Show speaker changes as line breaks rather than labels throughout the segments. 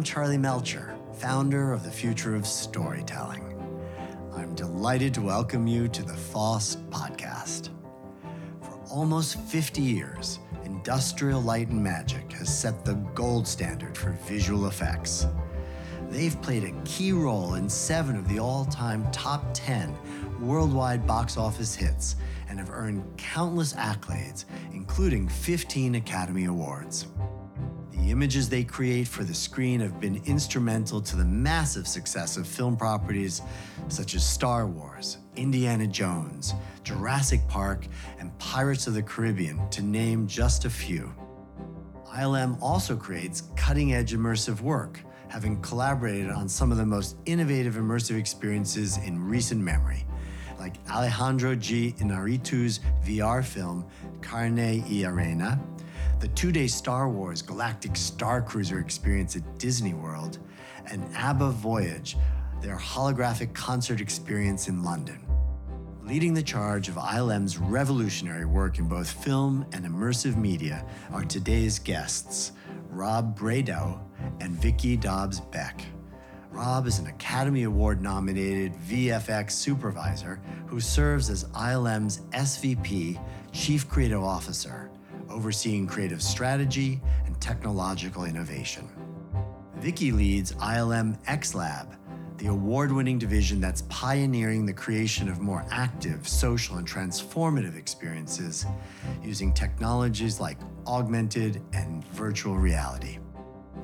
I'm Charlie Melcher, founder of the Future of Storytelling. I'm delighted to welcome you to the FOST podcast. For almost 50 years, Industrial Light and Magic has set the gold standard for visual effects. They've played a key role in seven of the all time top 10 worldwide box office hits and have earned countless accolades, including 15 Academy Awards. The images they create for the screen have been instrumental to the massive success of film properties such as Star Wars, Indiana Jones, Jurassic Park, and Pirates of the Caribbean, to name just a few. ILM also creates cutting edge immersive work, having collaborated on some of the most innovative immersive experiences in recent memory, like Alejandro G. Inarritu's VR film Carne y Arena, the two day Star Wars Galactic Star Cruiser experience at Disney World, and ABBA Voyage, their holographic concert experience in London. Leading the charge of ILM's revolutionary work in both film and immersive media are today's guests, Rob Bredow and Vicki Dobbs Beck. Rob is an Academy Award nominated VFX supervisor who serves as ILM's SVP, Chief Creative Officer, overseeing creative strategy and technological innovation. Vicki leads ILM X Lab, the award winning division that's pioneering the creation of more active, social, and transformative experiences using technologies like augmented and virtual reality.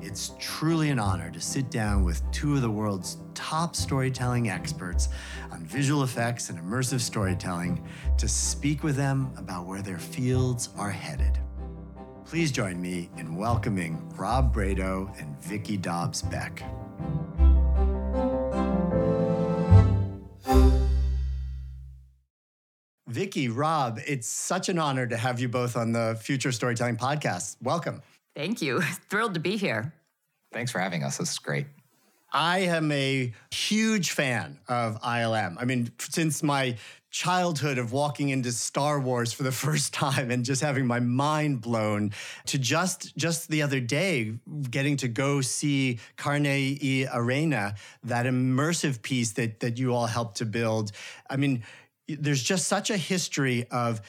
It's truly an honor to sit down with two of the world's top storytelling experts on visual effects and immersive storytelling to speak with them about where their fields are headed. Please join me in welcoming Rob Bredow and Vicki Dobbs Beck. Vicki, Rob, it's such an honor to have you both on the Future Storytelling Podcast. Welcome.
Thank you. Thrilled to be here.
Thanks for having us. This is great.
I am a huge fan of ILM. I mean, since my childhood of walking into Star Wars for the first time and just having my mind blown to just just the other day getting to go see Carne y Arena, that immersive piece that that you all helped to build. I mean, there's just such a history of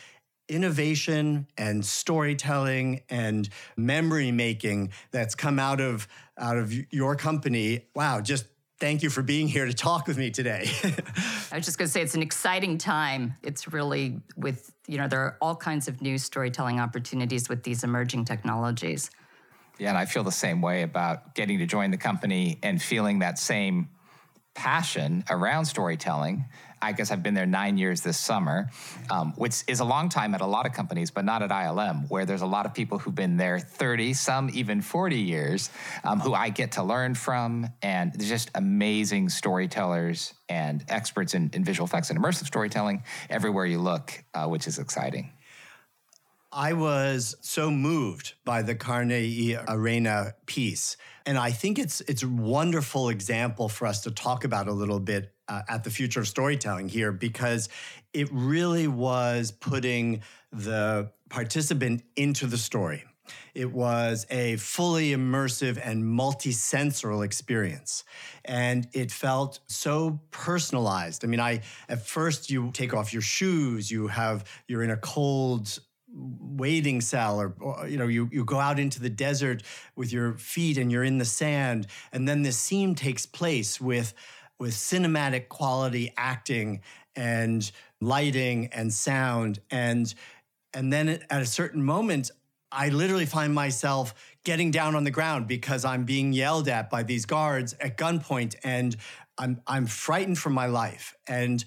innovation and storytelling and memory making that's come out of out of your company. Wow, just thank you for being here to talk with me today.
I was just going to say it's an exciting time. It's really with, you know, there are all kinds of new storytelling opportunities with these emerging technologies.
Yeah, and I feel the same way about getting to join the company and feeling that same passion around storytelling I guess I've been there nine years this summer, um, which is a long time at a lot of companies, but not at ILM, where there's a lot of people who've been there 30, some even 40 years, um, who I get to learn from. And there's just amazing storytellers and experts in, in visual effects and immersive storytelling everywhere you look, uh, which is exciting.
I was so moved by the Carne y Arena piece. And I think it's it's a wonderful example for us to talk about a little bit uh, at the future of storytelling here because it really was putting the participant into the story. It was a fully immersive and multi-sensorial experience. And it felt so personalized. I mean, I at first you take off your shoes, you have you're in a cold waiting cell or, or, you know you, you go out into the desert with your feet and you're in the sand and then this scene takes place with with cinematic quality acting and lighting and sound. And and then at a certain moment I literally find myself getting down on the ground because I'm being yelled at by these guards at gunpoint and I'm I'm frightened for my life. And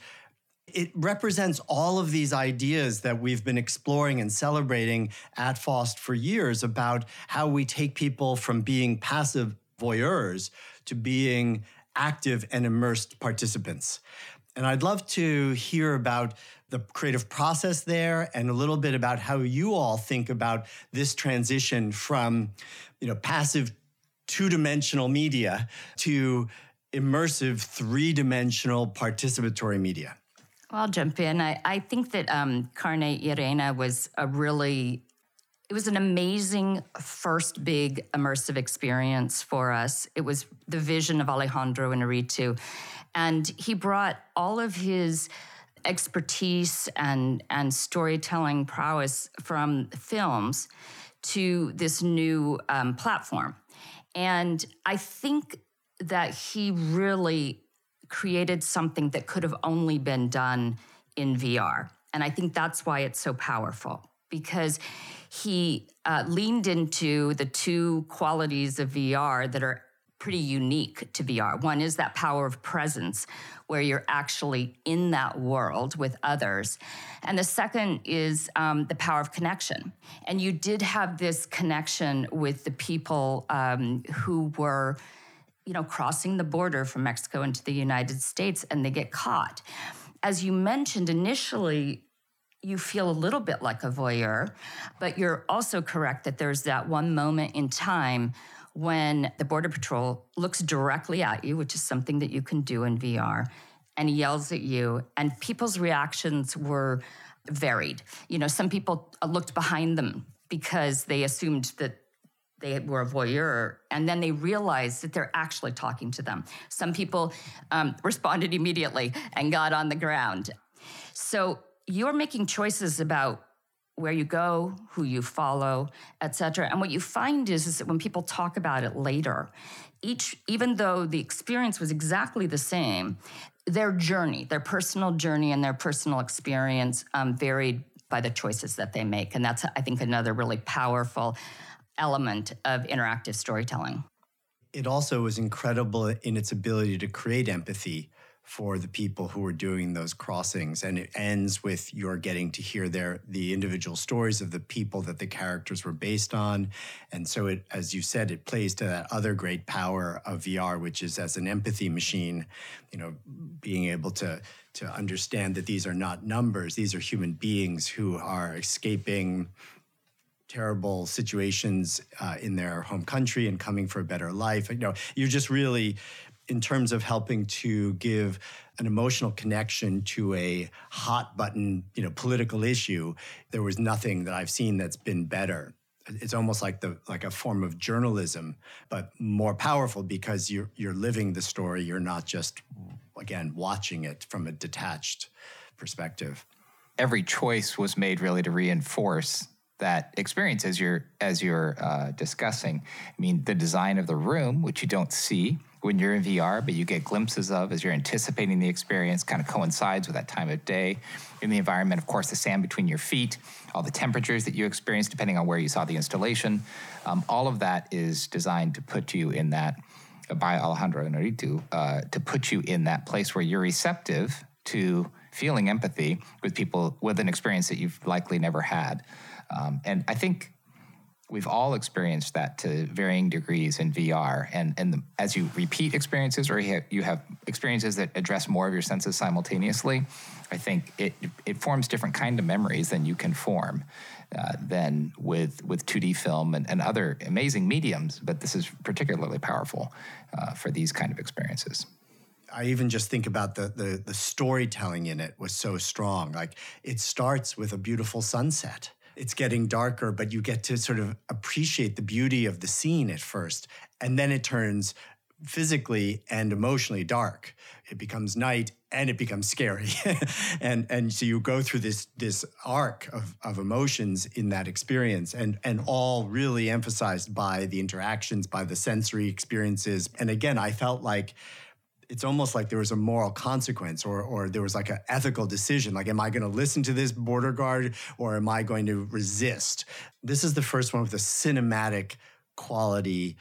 it represents all of these ideas that we've been exploring and celebrating at FOST for years about how we take people from being passive voyeurs to being active and immersed participants. And I'd love to hear about the creative process there and a little bit about how you all think about this transition from, you know, passive two-dimensional media to immersive three-dimensional participatory media.
I'll jump in. I, I think that um, Carne Arena was a really it was an amazing first big immersive experience for us. It was the vision of Alejandro Inarritu. And he brought all of his expertise and, and storytelling prowess from films to this new um, platform. And I think that he really created something that could have only been done in VR. And I think that's why it's so powerful because he uh, leaned into the two qualities of VR that are pretty unique to VR. One is that power of presence, where you're actually in that world with others. And the second is um, the power of connection. And you did have this connection with the people um, who were you know, crossing the border from Mexico into the United States and they get caught. As you mentioned initially, you feel a little bit like a voyeur, but you're also correct that there's that one moment in time when the Border Patrol looks directly at you, which is something that you can do in VR, and yells at you. And people's reactions were varied. You know, some people looked behind them because they assumed that they were a voyeur, and then they realized that they're actually talking to them. Some people um, responded immediately and got on the ground. So you're making choices about where you go, who you follow, et cetera. And what you find is, is that when people talk about it later, each, even though the experience was exactly the same, their journey, their personal journey and their personal experience um, varied by the choices that they make. And that's, I think, another really powerful element of interactive storytelling.
It also was incredible in its ability to create empathy for the people who were doing those crossings and it ends with your getting to hear their the individual stories of the people that the characters were based on and so it as you said it plays to that other great power of VR which is as an empathy machine you know being able to to understand that these are not numbers these are human beings who are escaping terrible situations uh, in their home country and coming for a better life. You know, you're just really, in terms of helping to give an emotional connection to a hot button, you know, political issue, there was nothing that I've seen that's been better. It's almost like the like a form of journalism, but more powerful because you're you're living the story. You're not just again watching it from a detached perspective.
Every choice was made really to reinforce that experience as you're as you're uh, discussing. I mean, the design of the room, which you don't see when you're in VR, but you get glimpses of as you're anticipating the experience, kind of coincides with that time of day. In the environment, of course, the sand between your feet, all the temperatures that you experience, depending on where you saw the installation, um, all of that is designed to put you in that uh, by Alejandro Inarritu, uh, to put you in that place where you're receptive to feeling empathy with people with an experience that you've likely never had. Um, and I think we've all experienced that to varying degrees in VR. And, and the, as you repeat experiences or you have, you have, experiences that address more of your senses simultaneously, I think it, it forms different kind of memories than you can form uh, than with, with 2D film and, and other amazing mediums. But this is particularly powerful uh, for these kind of experiences.
I even just think about the, the the storytelling in it was so strong. Like it starts with a beautiful sunset it's getting darker, but you get to sort of appreciate the beauty of the scene at first. And then it turns physically and emotionally dark. It becomes night and it becomes scary. and and so you go through this this arc of, of emotions in that experience and and all really emphasized by the interactions, by the sensory experiences. And again, I felt like it's almost like there was a moral consequence or, or there was like an ethical decision like am i going to listen to this border guard or am i going to resist? This is the first one with a cinematic quality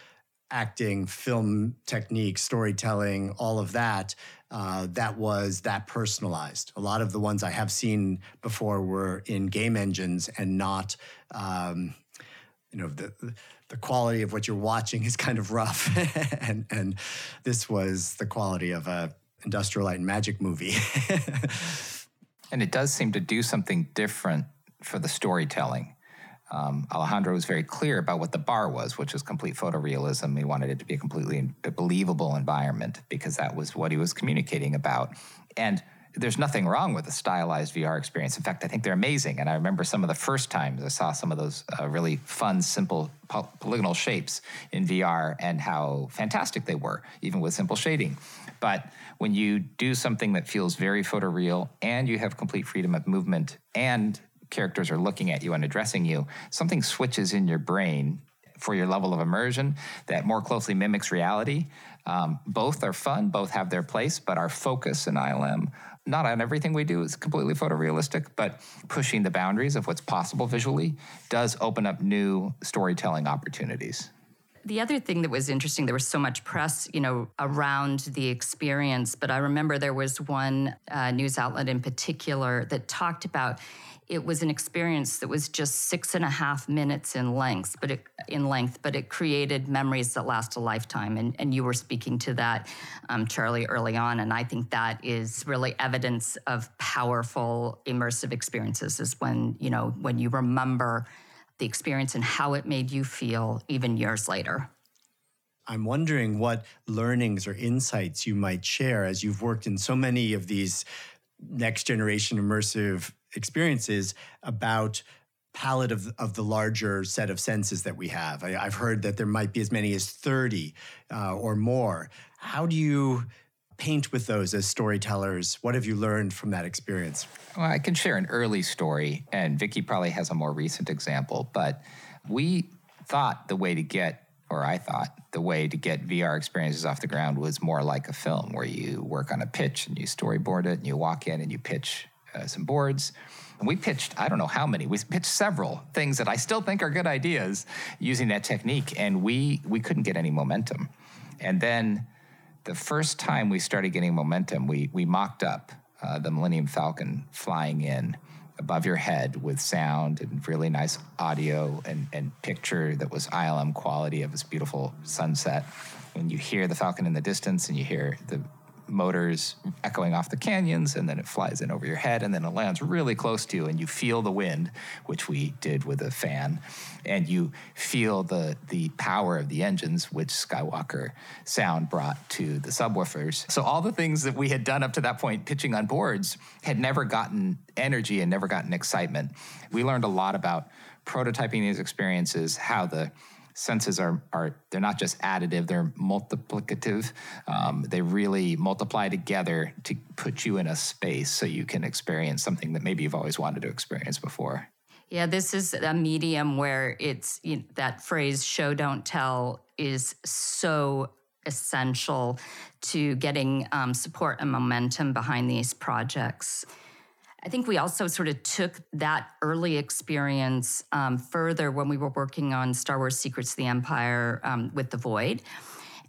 acting film technique storytelling all of that uh, that was that personalized. A lot of the ones i have seen before were in game engines and not um, you know the the quality of what you're watching is kind of rough, and and this was the quality of a industrial light and magic movie.
and it does seem to do something different for the storytelling. Um, Alejandro was very clear about what the bar was, which was complete photorealism. He wanted it to be a completely believable environment because that was what he was communicating about. And there's nothing wrong with a stylized VR experience. In fact, I think they're amazing. And I remember some of the first times I saw some of those uh, really fun, simple poly- polygonal shapes in VR and how fantastic they were, even with simple shading. But when you do something that feels very photoreal and you have complete freedom of movement and characters are looking at you and addressing you, something switches in your brain for your level of immersion that more closely mimics reality. Um, both are fun, both have their place, but our focus in ILM, not on everything we do is completely photorealistic, but pushing the boundaries of what's possible visually does open up new storytelling opportunities.
The other thing that was interesting, there was so much press, you know, around the experience, but I remember there was one uh, news outlet in particular that talked about it was an experience that was just six and a half minutes in length, but it, in length, but it created memories that last a lifetime. And, and you were speaking to that, um, Charlie, early on, and I think that is really evidence of powerful immersive experiences. Is when you know when you remember the experience and how it made you feel even years later.
I'm wondering what learnings or insights you might share as you've worked in so many of these next generation immersive experiences about palette of, of the larger set of senses that we have. I, have heard that there might be as many as 30 uh, or more. How do you paint with those as storytellers? What have you learned from that experience?
Well, I can share an early story, and Vicki probably has a more recent example, but we thought the way to get or I thought the way to get VR experiences off the ground was more like a film where you work on a pitch and you storyboard it and you walk in and you pitch uh, some boards. And we pitched, I don't know how many, we pitched several things that I still think are good ideas using that technique, and we, we couldn't get any momentum. And then the first time we started getting momentum, we, we mocked up uh, the Millennium Falcon flying in above your head with sound and really nice audio and, and picture that was ILM quality of this beautiful sunset. When you hear the Falcon in the distance and you hear the motors echoing off the canyons, and then it flies in over your head, and then it lands really close to you, and you feel the wind, which we did with a fan, and you feel the the power of the engines, which Skywalker sound brought to the subwoofers. So all the things that we had done up to that point, pitching on boards, had never gotten energy and never gotten excitement. We learned a lot about prototyping these experiences, how the senses are are they're not just additive; they're multiplicative. Um, they really multiply together to put you in a space so you can experience something that maybe you've always wanted to experience before.
Yeah, this is a medium where it's you know, that phrase "show don't tell" is so essential to getting um, support and momentum behind these projects. I think we also sort of took that early experience um, further when we were working on Star Wars Secrets of the Empire um, with The Void.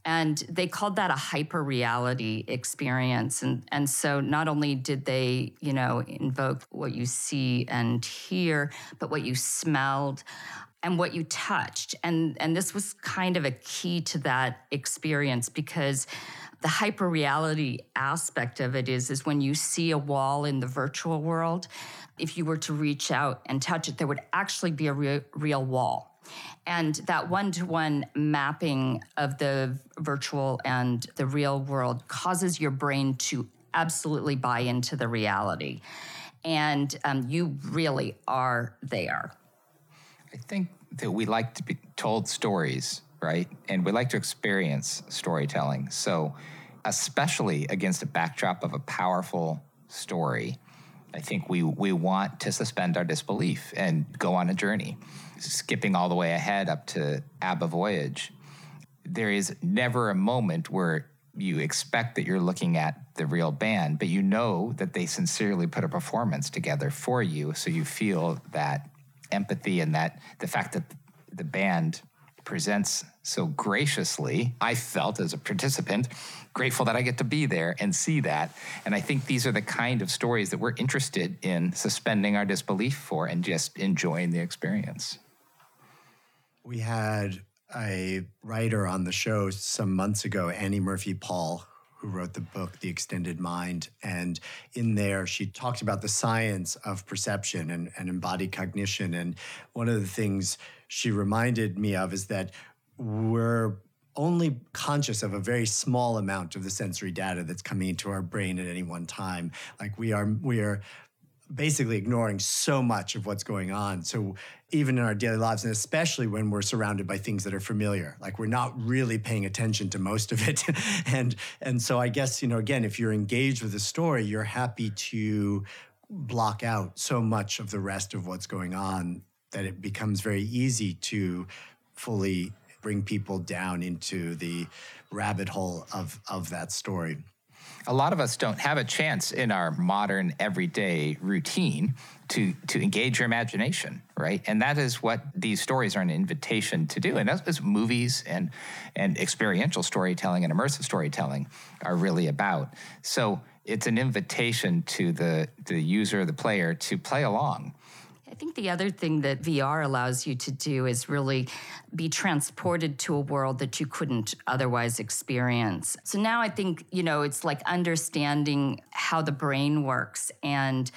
And they called that a hyper reality experience. And, and so not only did they, you know, invoke what you see and hear, but what you smelled and what you touched. And, and this was kind of a key to that experience because the hyper reality aspect of it is is when you see a wall in the virtual world if you were to reach out and touch it there would actually be a real, real wall. And that one-to-one mapping of the virtual and the real world causes your brain to absolutely buy into the reality. And um, you really are there.
I think that we like to be told stories right? And we like to experience storytelling. So, especially against a backdrop of a powerful story, I think we, we want to suspend our disbelief and go on a journey. Skipping all the way ahead up to ABBA Voyage, there is never a moment where you expect that you're looking at the real band, but you know that they sincerely put a performance together for you. So you feel that empathy and that the fact that the band presents so graciously. I felt as a participant grateful that I get to be there and see that. And I think these are the kind of stories that we're interested in suspending our disbelief for and just enjoying the experience.
We had a writer on the show some months ago, Annie Murphy Paul, who wrote the book The Extended Mind. And in there, she talked about the science of perception and, and embodied cognition. And one of the things she reminded me of is that we're only conscious of a very small amount of the sensory data that's coming into our brain at any one time. Like we are, we are basically ignoring so much of what's going on. So even in our daily lives, and especially when we're surrounded by things that are familiar, like we're not really paying attention to most of it. and and so I guess you know again, if you're engaged with the story, you're happy to block out so much of the rest of what's going on that it becomes very easy to fully bring people down into the rabbit hole of, of that story.
A lot of us don't have a chance in our modern everyday routine to, to engage your imagination, right? And that is what these stories are an invitation to do. And that's what movies and, and experiential storytelling and immersive storytelling are really about. So it's an invitation to the, the user, the player, to play along
I think the other thing that VR allows you to do is really be transported to a world that you couldn't otherwise experience. So now I think, you know, it's like understanding how the brain works and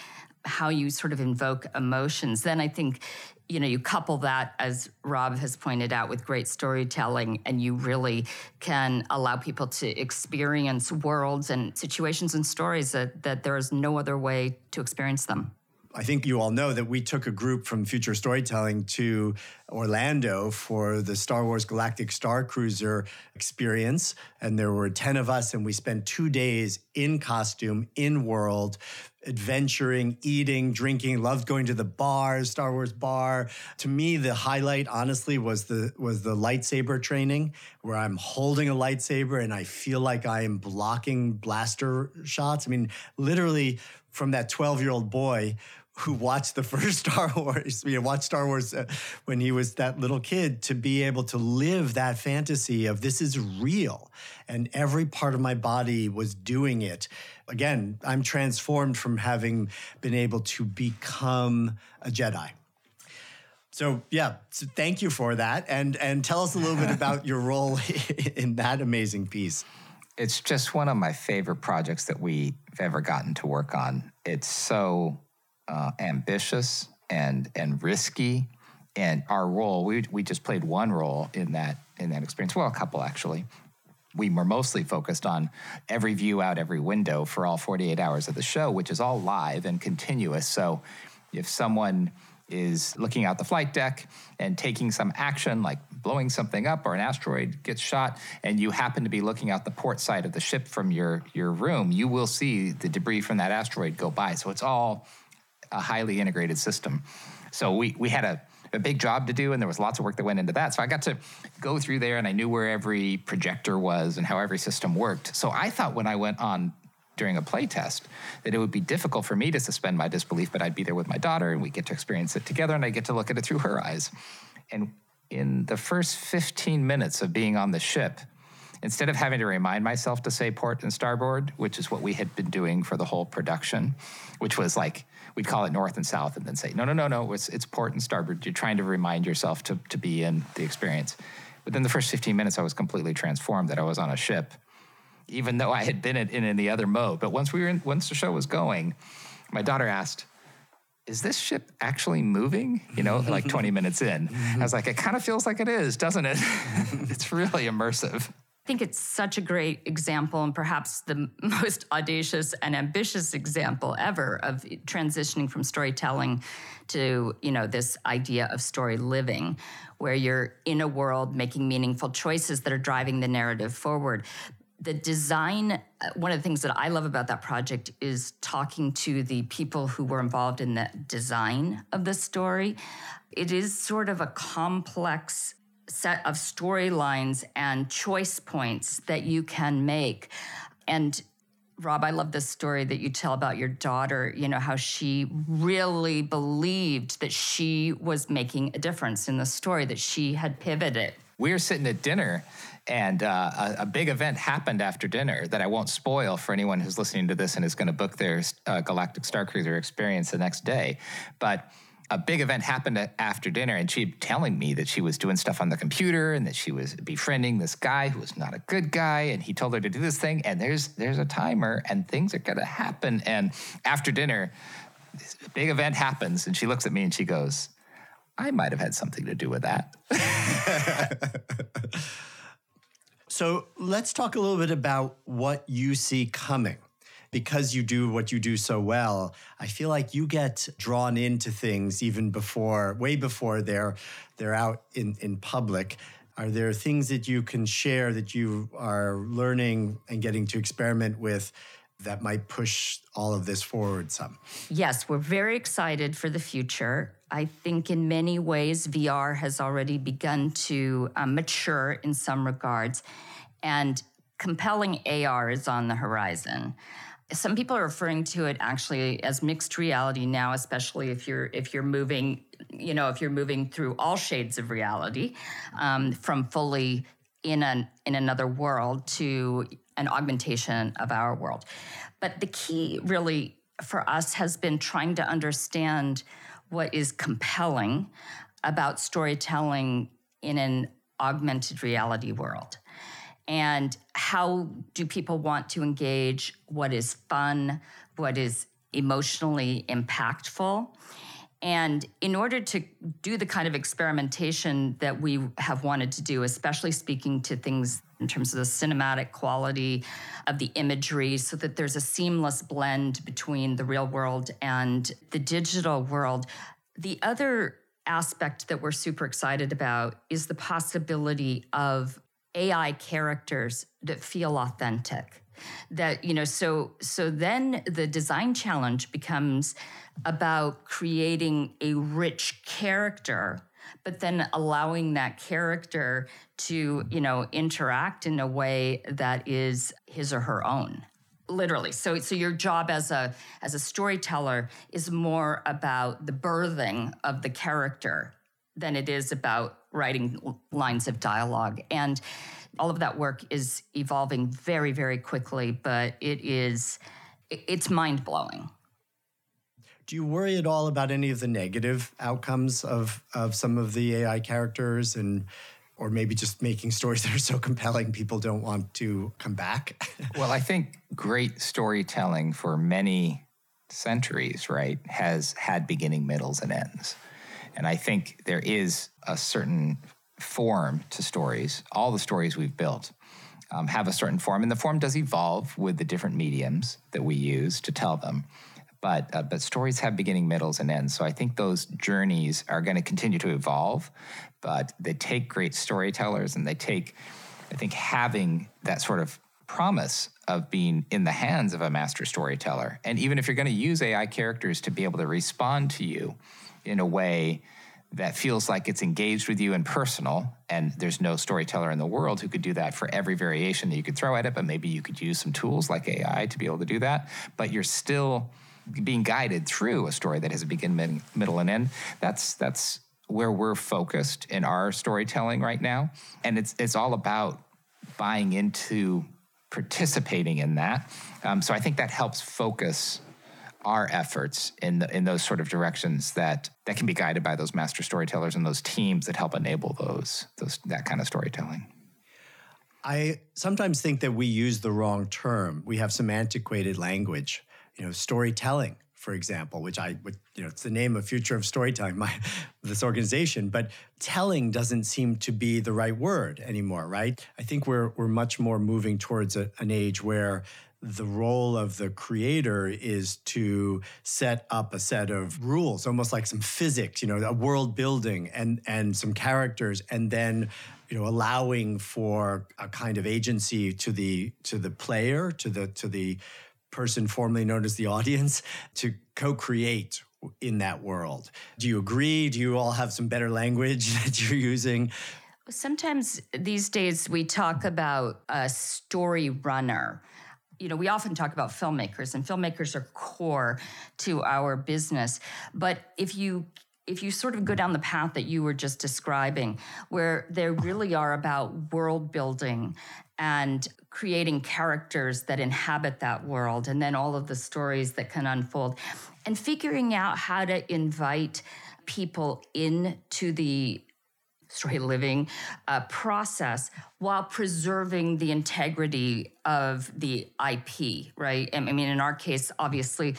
how you sort of invoke emotions. Then I think you know you couple that as rob has pointed out with great storytelling and you really can allow people to experience worlds and situations and stories that, that there is no other way to experience them
I think you all know that we took a group from Future Storytelling to Orlando for the Star Wars Galactic Star Cruiser experience. And there were 10 of us, and we spent two days in costume, in world, adventuring, eating, drinking, loved going to the bar, Star Wars bar. To me, the highlight, honestly, was the was the lightsaber training, where I'm holding a lightsaber and I feel like I am blocking blaster shots. I mean, literally from that 12 year old boy who watched the first Star Wars, you know, watched Star Wars uh, when he was that little kid, to be able to live that fantasy of this is real, and every part of my body was doing it. Again, I'm transformed from having been able to become a Jedi. So yeah, so thank you for that, and and tell us a little bit about your role in that amazing piece.
It's just one of my favorite projects that we've ever gotten to work on. It's so uh, ambitious and and risky. And our role, we we just played one role in that in that experience. Well, a couple actually. We were mostly focused on every view out every window for all 48 hours of the show, which is all live and continuous. So if someone is looking out the flight deck and taking some action like blowing something up or an asteroid gets shot and you happen to be looking out the port side of the ship from your your room you will see the debris from that asteroid go by so it's all a highly integrated system. So we, we had a, a big job to do, and there was lots of work that went into that. So I got to go through there, and I knew where every projector was and how every system worked. So I thought when I went on during a play test that it would be difficult for me to suspend my disbelief, but I'd be there with my daughter, and we get to experience it together, and I get to look at it through her eyes. And in the first 15 minutes of being on the ship, instead of having to remind myself to say port and starboard, which is what we had been doing for the whole production, which was like we'd call it north and south and then say, no, no, no, no, it's, it's port and starboard. You're trying to remind yourself to, to be in the experience. Within the first 15 minutes, I was completely transformed that I was on a ship, even though I had been in, in, in the other mode. But once we were in, once the show was going, my daughter asked, is this ship actually moving? You know, like 20 minutes in. I was like, it kind of feels like it is, doesn't it? it's really immersive.
I think it's such a great example, and perhaps the most audacious and ambitious example ever of transitioning from storytelling to you know this idea of story living, where you're in a world making meaningful choices that are driving the narrative forward. The design, uh, one of the things that I love about that project is talking to the people who were involved in the design of the story. It is sort of a complex set of storylines and choice points that you can make. And Rob, I love this story that you tell about your daughter, you know, how she really believed that she was making a difference in the story, that she had pivoted.
We were sitting at dinner, and uh, a, a, big event happened after dinner that I won't spoil for anyone who's listening to this and is going to book their uh, Galactic Star Cruiser experience the next day. But a big event happened after dinner and she telling me that she was doing stuff on the computer and that she was befriending this guy who was not a good guy and he told her to do this thing and there's there's a timer and things are going to happen and after dinner this big event happens and she looks at me and she goes I might have had something to do with that.
So let's talk a little bit about what you see coming. Because you do what you do so well, I feel like you get drawn into things even before, way before they're they're out in, in public. Are there things that you can share that you are learning and getting to experiment with that might push all of this forward some?
Yes, we're very excited for the future. I think in many ways, VR has already begun to um, mature in some regards, and compelling AR is on the horizon. Some people are referring to it actually as mixed reality now, especially if you're if you're moving, you know, if you're moving through all shades of reality, um, from fully in an in another world to an augmentation of our world. But the key really for us has been trying to understand what is compelling about storytelling in an augmented reality world. And how do people want to engage? What is fun? What is emotionally impactful? And in order to do the kind of experimentation that we have wanted to do, especially speaking to things in terms of the cinematic quality of the imagery, so that there's a seamless blend between the real world and the digital world, the other aspect that we're super excited about is the possibility of AI characters that feel authentic. That, you know, so so then the design challenge becomes about creating a rich character but then allowing that character to you know interact in a way that is his or her own literally so so your job as a as a storyteller is more about the birthing of the character than it is about writing lines of dialogue and all of that work is evolving very very quickly but it is it's mind blowing
do you worry at all about any of the negative outcomes of of some of the AI characters and or maybe just making stories that are so compelling people don't want to come back?
well, I think great storytelling for many centuries, right, has had beginning, middles, and ends. And I think there is a certain form to stories. All the stories we've built um, have a certain form, and the form does evolve with the different mediums that we use to tell them but uh, but stories have beginning, middles, and ends. So I think those journeys are going to continue to evolve, but they take great storytellers and they take, I think, having that sort of promise of being in the hands of a master storyteller. And even if you're going to use AI characters to be able to respond to you in a way that feels like it's engaged with you and personal, and there's no storyteller in the world who could do that for every variation that you could throw at it, but maybe you could use some tools like AI to be able to do that. But you're still being guided through a story that has a begin, middle, and end. That's that's where we're focused in our storytelling right now, and it's it's all about buying into participating in that. Um, so I think that helps focus our efforts in the, in those sort of directions that that can be guided by those master storytellers and those teams that help enable those those that kind of storytelling.
I sometimes think that we use the wrong term. We have some antiquated language you know, storytelling, for example, which I would, you know, it's the name of Future of Storytelling, my this organization, but telling doesn't seem to be the right word anymore, right? I think we're we're much more moving towards a, an age where the role of the creator is to set up a set of rules almost like some physics you know a world building and and some characters and then you know allowing for a kind of agency to the to the player to the to the person formerly known as the audience to co-create in that world. Do you agree? Do you all have some better language that you're using?
Sometimes these days we talk about a story runner. You know, we often talk about filmmakers, and filmmakers are core to our business. But if you if you sort of go down the path that you were just describing, where they really are about world building and creating characters that inhabit that world, and then all of the stories that can unfold, and figuring out how to invite people into the story living uh, process while preserving the integrity of the IP, right? I mean, in our case, obviously,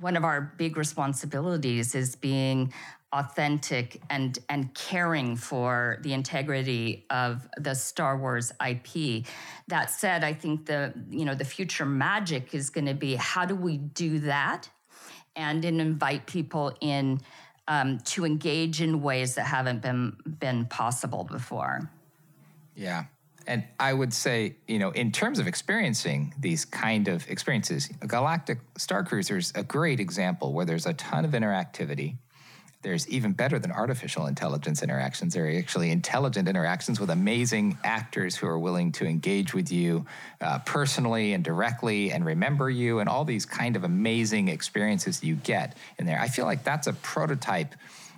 one of our big responsibilities is being authentic and and caring for the integrity of the Star Wars IP. That said, I think the you know the future magic is going to be how do we do that, and invite people in um, to engage in ways that haven't been been possible before.
Yeah. And I would say, you know, in terms of experiencing these kind of experiences, Galactic Star Cruiser is a great example where there's a ton of interactivity there's even better than artificial intelligence interactions. There are actually intelligent interactions with amazing actors who are willing to engage with you uh, personally and directly and remember you and all these kind of amazing experiences you get in there. I feel like that's a prototype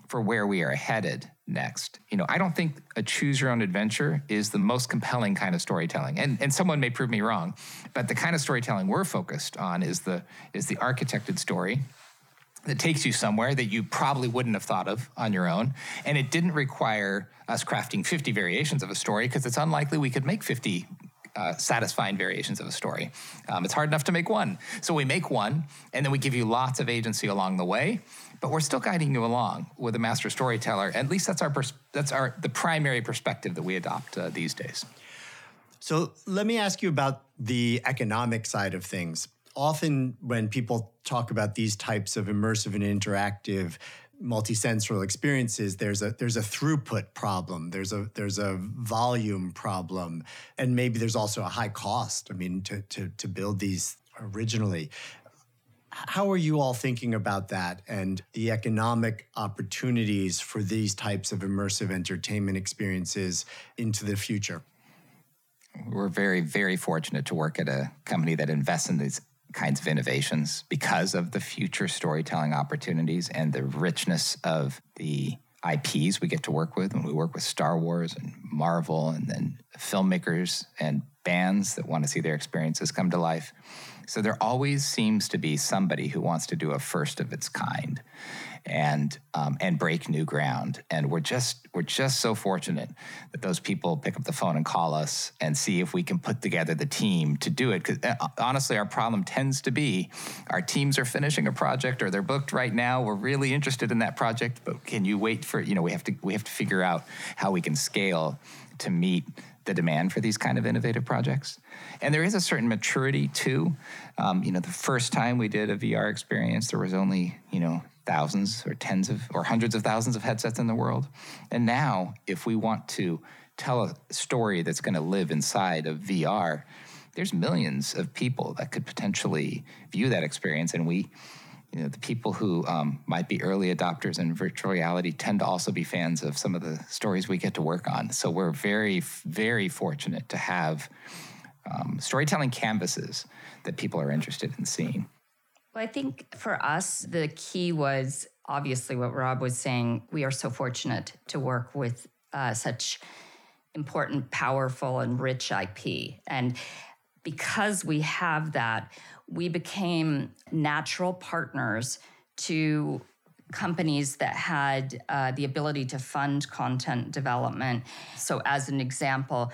for where we are headed next. You know, I don't think a choose your own adventure is the most compelling kind of storytelling. And and someone may prove me wrong, but the kind of storytelling we're focused on is the is the architected story that takes you somewhere that you probably wouldn't have thought of on your own. And it didn't require us crafting 50 variations of a story because it's unlikely we could make 50 uh, satisfying variations of a story. Um, it's hard enough to make one. So we make one, and then we give you lots of agency along the way. But we're still guiding you along with a master storyteller. At least that's our pers- that's our the primary perspective that we adopt uh, these days.
So let me ask you about the economic side of things often when people talk about these types of immersive and interactive multisensorial experiences there's a there's a throughput problem there's a there's a volume problem and maybe there's also a high cost i mean to to to build these originally. How are you all thinking about that and the economic opportunities for these types of immersive entertainment experiences into the future?
We're very very fortunate to work at a company that invests in these kinds of innovations because of the future storytelling opportunities and the richness of the IPs we get to work with when we work with Star Wars and Marvel and then filmmakers and bands that want to see their experiences come to life. So there always seems to be somebody who wants to do a first of its kind and um, and break new ground. And we're just we're just so fortunate that those people pick up the phone and call us and see if we can put together the team to do it. Because uh, honestly, our problem tends to be our teams are finishing a project or they're booked right now. We're really interested in that project, but can you wait for you know we have to we have to figure out how we can scale to meet the demand for these kind of innovative projects. And there is a certain maturity too. Um, you know, the first time we did a VR experience, there was only you know thousands or tens of or hundreds of thousands of headsets in the world. And now, if we want to tell a story that's going to live inside of VR, there's millions of people that could potentially view that experience. And we, you know, the people who um, might be early adopters in virtual reality tend to also be fans of some of the stories we get to work on. So we're very, very fortunate to have um, storytelling canvases that people are interested in seeing.
Well, I think for us, the key was obviously what Rob was saying. We are so fortunate to work with uh, such important, powerful, and rich IP. And because we have that, we became natural partners to companies that had uh, the ability to fund content development. So, as an example,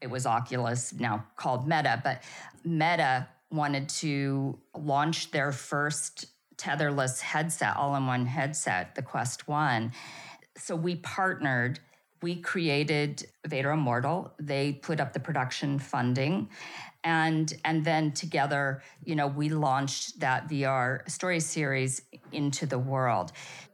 it was Oculus, now called Meta, but Meta wanted to launch their first tetherless headset, all in one headset, the Quest 1. So we partnered. We created Vader Immortal. They put up the production funding. And, and then together, you know, we launched that VR story series into the world.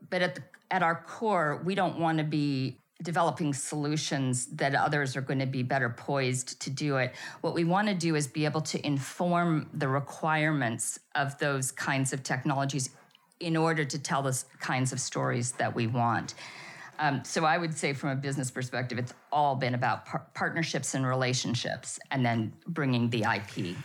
But at, the, at our core, we don't want to be developing solutions that others are going to be better poised to do it. What we want to do is be able to inform the requirements of those kinds of technologies in order to tell the kinds of stories that we want. Um, so I would say, from a business perspective, it's all been about par- partnerships and relationships, and then bringing the IP.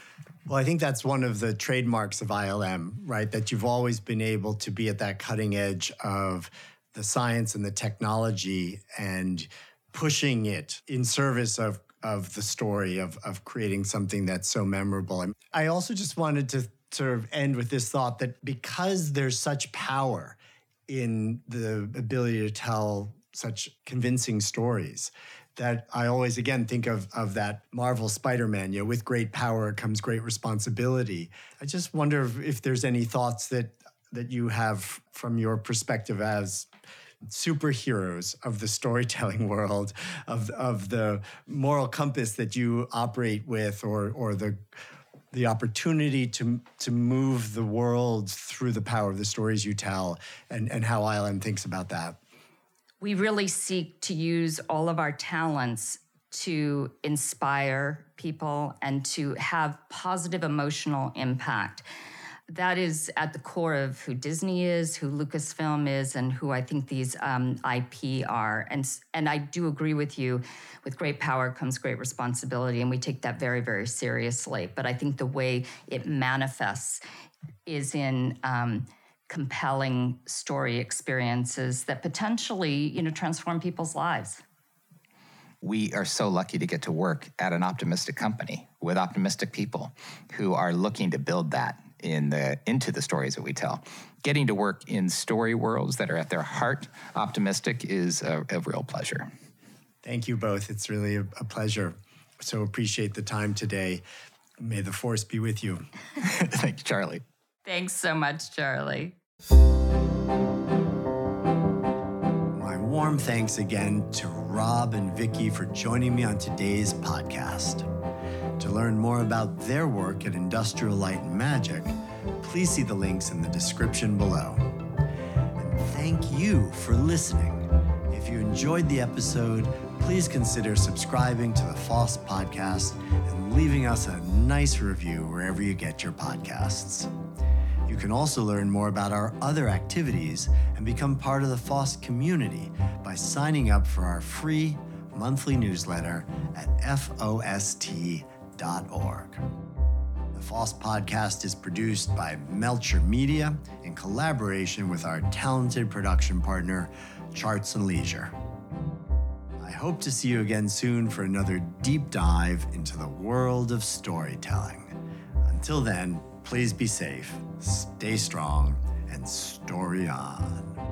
Well, I think that's one of the trademarks of ILM, right? That you've always been able to be at that cutting edge of the science and the technology and pushing it in service of of the story of of creating something that's so memorable. And I also just wanted to sort of end with this thought that because there's such power in the ability to tell such convincing stories that I always again think of of that Marvel Spider-Man, you know, with great power comes great responsibility. I just wonder if, if there's any thoughts that that you have from your perspective as superheroes of the storytelling world, of, of the moral compass that you operate with, or, or the, the opportunity to, to move the world through the power of the stories you tell, and, and how ILM thinks about that.
We really seek to use all of our talents to inspire people and to have positive emotional impact that is at the core of who Disney is, who Lucasfilm is, and who I think these um, IP are. And and I do agree with you. With great power comes great responsibility, and we take that very very seriously. But I think the way it manifests is in. Um, compelling story experiences that potentially you know transform people's lives
we are so lucky to get to work at an optimistic company with optimistic people who are looking to build that in the into the stories that we tell. Getting to work in story worlds that are at their heart optimistic is a, a real pleasure.
Thank you both. It's really a, a pleasure. So appreciate the time today. May the force be with you.
Thank you, Charlie.
Thanks so much, Charlie.
My warm thanks again to Rob and Vicki for joining me on today's podcast. To learn more about their work at Industrial Light and Magic, please see the links in the description below. And thank you for listening. If you enjoyed the episode, please consider subscribing to the FoST podcast and leaving us a nice review wherever you get your podcasts. You can also learn more about our other activities and become part of the FoST community by signing up for our free monthly newsletter at FOST.com The FoST podcast is produced by Melcher Media in collaboration with our talented production partner, Charts and Leisure. I hope to see you again soon for another deep dive into the world of storytelling. Until then, please be safe, stay strong, and story on.